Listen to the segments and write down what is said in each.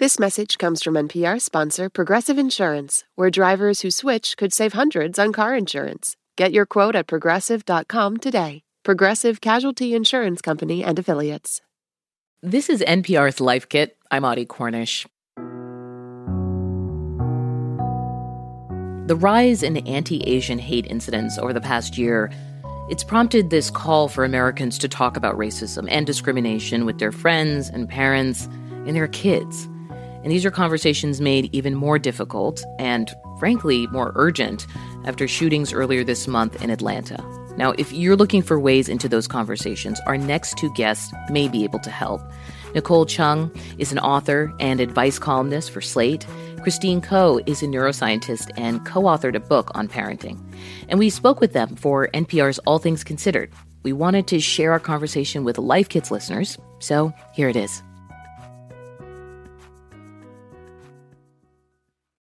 This message comes from NPR sponsor Progressive Insurance, where drivers who switch could save hundreds on car insurance. Get your quote at progressive.com today. Progressive Casualty Insurance Company and Affiliates. This is NPR's Life Kit. I'm Audie Cornish. The rise in anti-Asian hate incidents over the past year, it's prompted this call for Americans to talk about racism and discrimination with their friends and parents and their kids. And these are conversations made even more difficult and, frankly, more urgent after shootings earlier this month in Atlanta. Now, if you're looking for ways into those conversations, our next two guests may be able to help. Nicole Chung is an author and advice columnist for Slate. Christine Koh is a neuroscientist and co authored a book on parenting. And we spoke with them for NPR's All Things Considered. We wanted to share our conversation with Life Kits listeners, so here it is.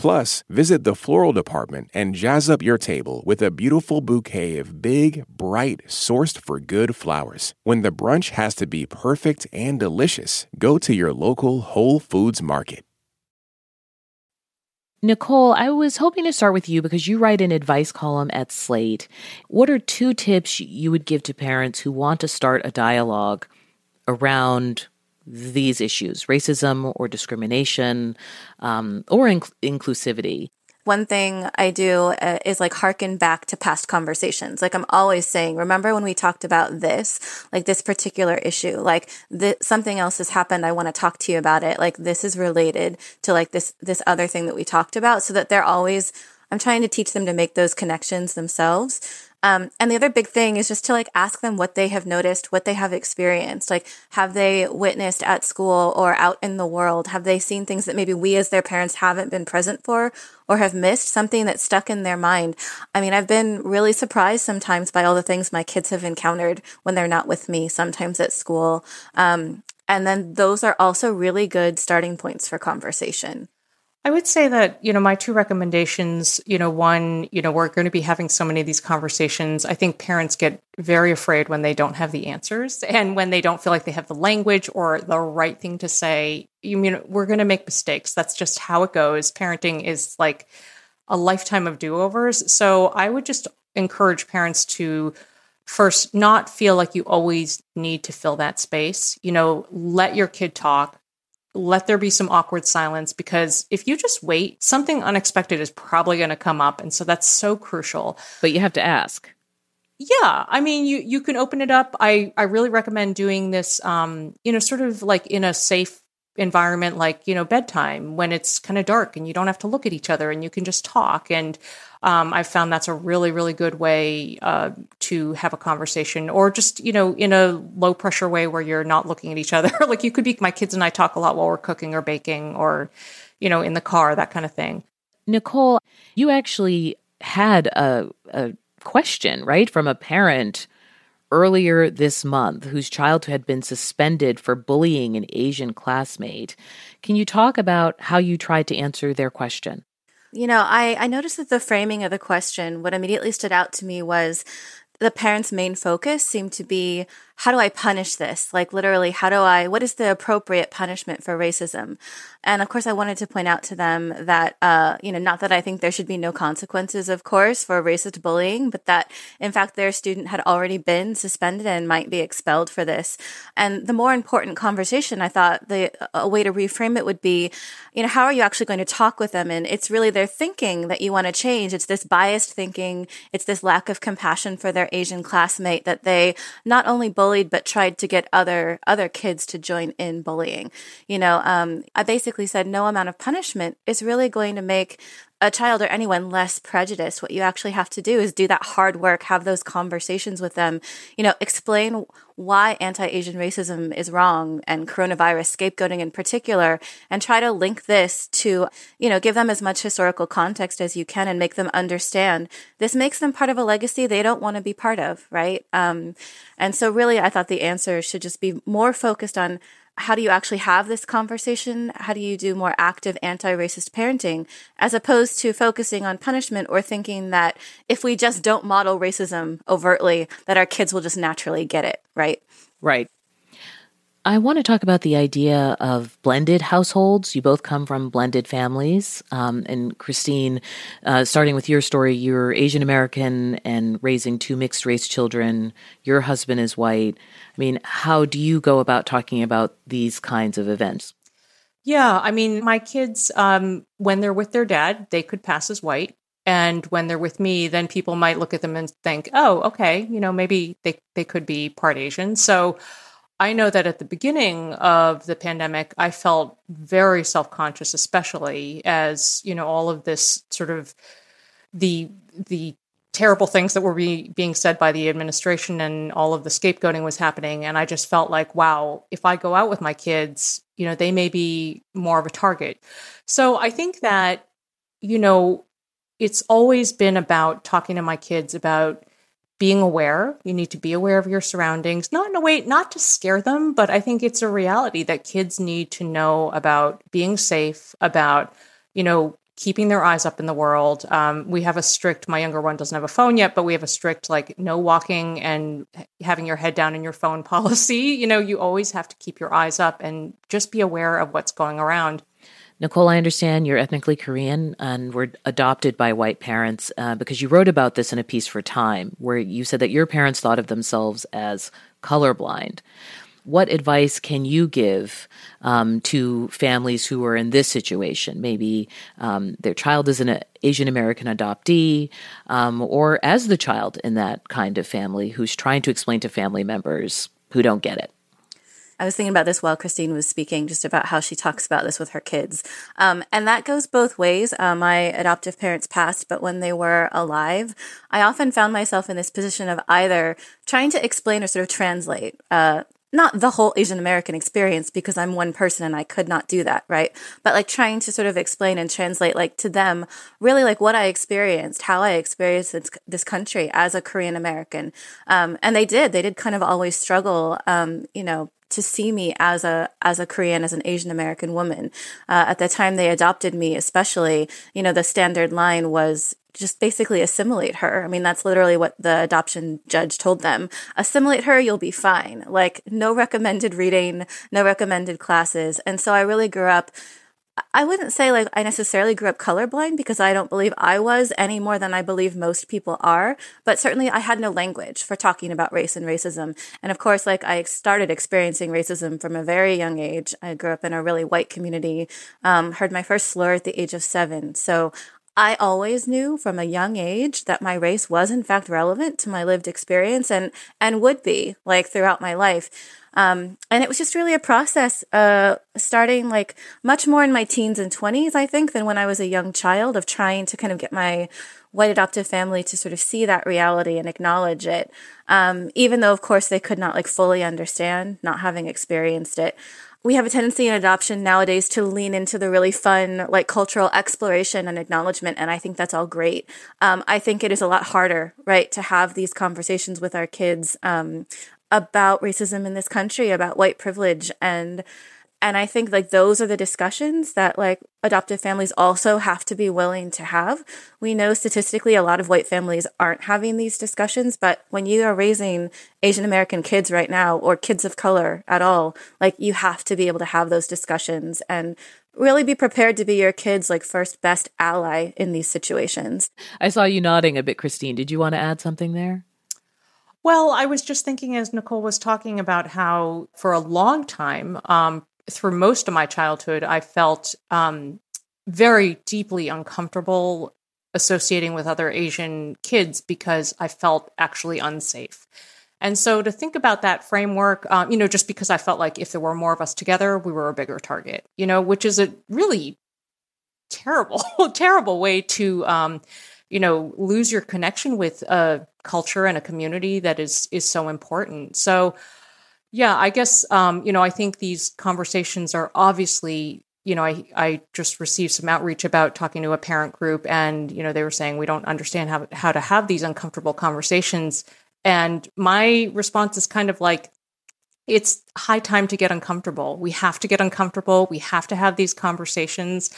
Plus, visit the floral department and jazz up your table with a beautiful bouquet of big, bright, sourced for good flowers. When the brunch has to be perfect and delicious, go to your local Whole Foods market. Nicole, I was hoping to start with you because you write an advice column at Slate. What are two tips you would give to parents who want to start a dialogue around these issues racism or discrimination um, or inc- inclusivity one thing I do uh, is like harken back to past conversations. Like I'm always saying, remember when we talked about this, like this particular issue, like th- something else has happened. I want to talk to you about it. Like this is related to like this, this other thing that we talked about so that they're always, I'm trying to teach them to make those connections themselves um, and the other big thing is just to like ask them what they have noticed, what they have experienced. Like, have they witnessed at school or out in the world? Have they seen things that maybe we as their parents haven't been present for or have missed something that's stuck in their mind? I mean, I've been really surprised sometimes by all the things my kids have encountered when they're not with me, sometimes at school. Um, and then those are also really good starting points for conversation. I would say that, you know, my two recommendations, you know, one, you know, we're going to be having so many of these conversations. I think parents get very afraid when they don't have the answers and when they don't feel like they have the language or the right thing to say. You mean we're going to make mistakes. That's just how it goes. Parenting is like a lifetime of do-overs. So I would just encourage parents to first not feel like you always need to fill that space. You know, let your kid talk let there be some awkward silence because if you just wait, something unexpected is probably going to come up. And so that's so crucial. But you have to ask. Yeah, I mean, you you can open it up. I I really recommend doing this, um, you know, sort of like in a safe environment, like you know, bedtime when it's kind of dark and you don't have to look at each other and you can just talk. And um, I've found that's a really, really good way uh, to have a conversation, or just you know, in a low pressure way where you're not looking at each other. like you could be, my kids and I talk a lot while we're cooking or baking, or you know, in the car, that kind of thing. Nicole, you actually had a, a question, right, from a parent earlier this month whose child had been suspended for bullying an Asian classmate. Can you talk about how you tried to answer their question? You know, I, I noticed that the framing of the question, what immediately stood out to me was the parents' main focus seemed to be how do I punish this? Like literally, how do I, what is the appropriate punishment for racism? And of course, I wanted to point out to them that, uh, you know, not that I think there should be no consequences, of course, for racist bullying, but that in fact their student had already been suspended and might be expelled for this. And the more important conversation, I thought the, a way to reframe it would be, you know, how are you actually going to talk with them? And it's really their thinking that you want to change. It's this biased thinking. It's this lack of compassion for their Asian classmate that they not only bully bullied but tried to get other other kids to join in bullying. You know, um, I basically said no amount of punishment is really going to make a child or anyone less prejudiced. What you actually have to do is do that hard work, have those conversations with them, you know, explain why anti Asian racism is wrong and coronavirus scapegoating in particular, and try to link this to, you know, give them as much historical context as you can and make them understand this makes them part of a legacy they don't want to be part of, right? Um, and so, really, I thought the answer should just be more focused on how do you actually have this conversation? How do you do more active anti racist parenting as opposed to focusing on punishment or thinking that if we just don't model racism overtly, that our kids will just naturally get it, right? Right. I want to talk about the idea of blended households. You both come from blended families. Um, and Christine, uh, starting with your story, you're Asian American and raising two mixed race children. Your husband is white. I mean, how do you go about talking about these kinds of events? Yeah, I mean, my kids, um, when they're with their dad, they could pass as white. And when they're with me, then people might look at them and think, oh, okay, you know, maybe they, they could be part Asian. So, I know that at the beginning of the pandemic, I felt very self conscious, especially as you know all of this sort of the the terrible things that were be, being said by the administration and all of the scapegoating was happening. And i just felt like wow if i go out with my kids you know they may be more of a target. So i think that you know it's always been about talking to my kids about being aware. You need to be aware of your surroundings, not in a way, not to scare them, but I think it's a reality that kids need to know about being safe, about, you know, keeping their eyes up in the world. Um, we have a strict, my younger one doesn't have a phone yet, but we have a strict, like, no walking and having your head down in your phone policy. You know, you always have to keep your eyes up and just be aware of what's going around. Nicole, I understand you're ethnically Korean and were adopted by white parents uh, because you wrote about this in a piece for Time, where you said that your parents thought of themselves as colorblind. What advice can you give um, to families who are in this situation? Maybe um, their child is an Asian American adoptee, um, or as the child in that kind of family who's trying to explain to family members who don't get it. I was thinking about this while Christine was speaking, just about how she talks about this with her kids. Um, and that goes both ways. Uh, my adoptive parents passed, but when they were alive, I often found myself in this position of either trying to explain or sort of translate. Uh, not the whole Asian American experience because I'm one person and I could not do that, right? But like trying to sort of explain and translate like to them really like what I experienced, how I experienced this, this country as a Korean American. Um, and they did, they did kind of always struggle, um, you know, to see me as a as a Korean, as an Asian American woman. Uh, at the time they adopted me, especially, you know, the standard line was just basically assimilate her. I mean, that's literally what the adoption judge told them. Assimilate her, you'll be fine. Like, no recommended reading, no recommended classes. And so I really grew up I wouldn't say like I necessarily grew up colorblind because I don't believe I was any more than I believe most people are. But certainly I had no language for talking about race and racism. And of course, like I started experiencing racism from a very young age. I grew up in a really white community, um, heard my first slur at the age of seven. So I always knew from a young age that my race was in fact relevant to my lived experience and, and would be like throughout my life. Um, and it was just really a process, uh, starting like much more in my teens and twenties, I think, than when I was a young child of trying to kind of get my white adoptive family to sort of see that reality and acknowledge it. Um, even though, of course, they could not like fully understand, not having experienced it we have a tendency in adoption nowadays to lean into the really fun, like cultural exploration and acknowledgement. And I think that's all great. Um, I think it is a lot harder, right, to have these conversations with our kids um, about racism in this country, about white privilege and and I think like those are the discussions that like adoptive families also have to be willing to have. We know statistically a lot of white families aren't having these discussions, but when you are raising Asian American kids right now or kids of color at all, like you have to be able to have those discussions and really be prepared to be your kids like first best ally in these situations. I saw you nodding a bit Christine. Did you want to add something there? Well, I was just thinking as Nicole was talking about how for a long time, um, through most of my childhood, I felt um, very deeply uncomfortable associating with other Asian kids because I felt actually unsafe. And so to think about that framework, um, you know, just because I felt like if there were more of us together, we were a bigger target, you know, which is a really terrible, terrible way to, um, you know, lose your connection with a culture and a community that is is so important. So, yeah, I guess, um, you know, I think these conversations are obviously you know, I I just received some outreach about talking to a parent group, and you know, they were saying we don't understand how how to have these uncomfortable conversations. And my response is kind of like, it's high time to get uncomfortable. We have to get uncomfortable. We have to have these conversations.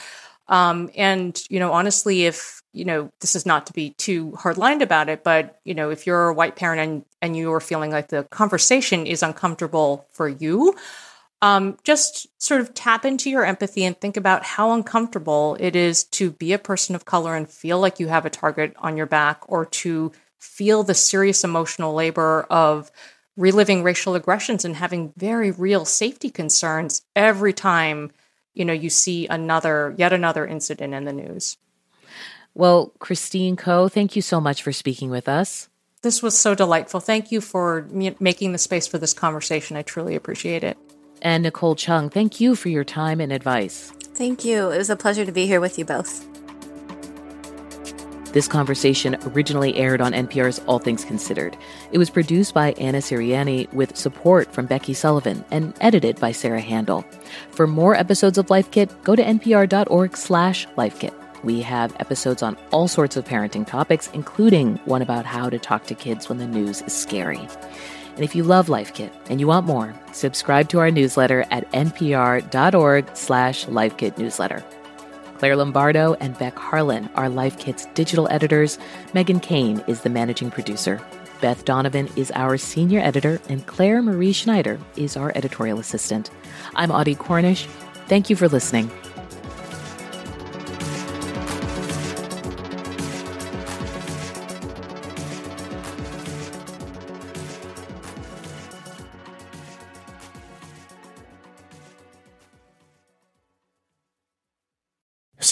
Um, and you know, honestly, if you know, this is not to be too hardlined about it, but you know, if you're a white parent and and you are feeling like the conversation is uncomfortable for you, um, just sort of tap into your empathy and think about how uncomfortable it is to be a person of color and feel like you have a target on your back or to feel the serious emotional labor of reliving racial aggressions and having very real safety concerns every time you know you see another yet another incident in the news well christine koh thank you so much for speaking with us this was so delightful thank you for making the space for this conversation i truly appreciate it and Nicole Chung, thank you for your time and advice. Thank you. It was a pleasure to be here with you both. This conversation originally aired on NPR's All Things Considered. It was produced by Anna Sirianni with support from Becky Sullivan and edited by Sarah Handel. For more episodes of Life Kit, go to npr.org slash lifekit. We have episodes on all sorts of parenting topics, including one about how to talk to kids when the news is scary. And if you love Life Kit and you want more, subscribe to our newsletter at npr.org slash lifekitnewsletter. Claire Lombardo and Beck Harlan are Life Kit's digital editors. Megan Kane is the managing producer. Beth Donovan is our senior editor, and Claire Marie Schneider is our editorial assistant. I'm Audie Cornish. Thank you for listening.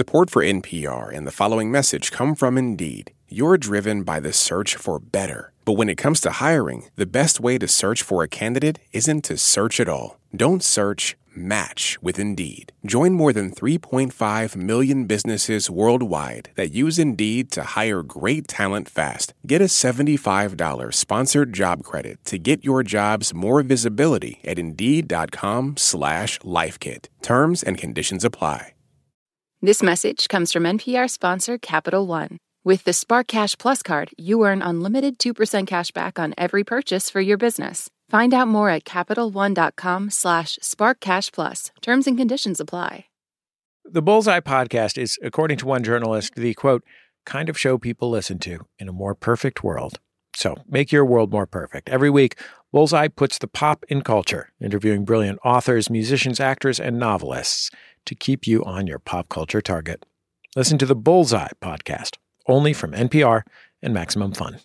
Support for NPR and the following message come from Indeed. You're driven by the search for better. But when it comes to hiring, the best way to search for a candidate isn't to search at all. Don't search, match with Indeed. Join more than 3.5 million businesses worldwide that use Indeed to hire great talent fast. Get a $75 sponsored job credit to get your jobs more visibility at Indeed.com slash LifeKit. Terms and conditions apply. This message comes from NPR sponsor Capital One. With the Spark Cash Plus card, you earn unlimited 2% cash back on every purchase for your business. Find out more at CapitalOne.com slash SparkCashPlus. Terms and conditions apply. The Bullseye podcast is, according to one journalist, the, quote, kind of show people listen to in a more perfect world. So make your world more perfect. Every week, Bullseye puts the pop in culture, interviewing brilliant authors, musicians, actors, and novelists – to keep you on your pop culture target. Listen to the Bullseye podcast, only from NPR and Maximum Fun.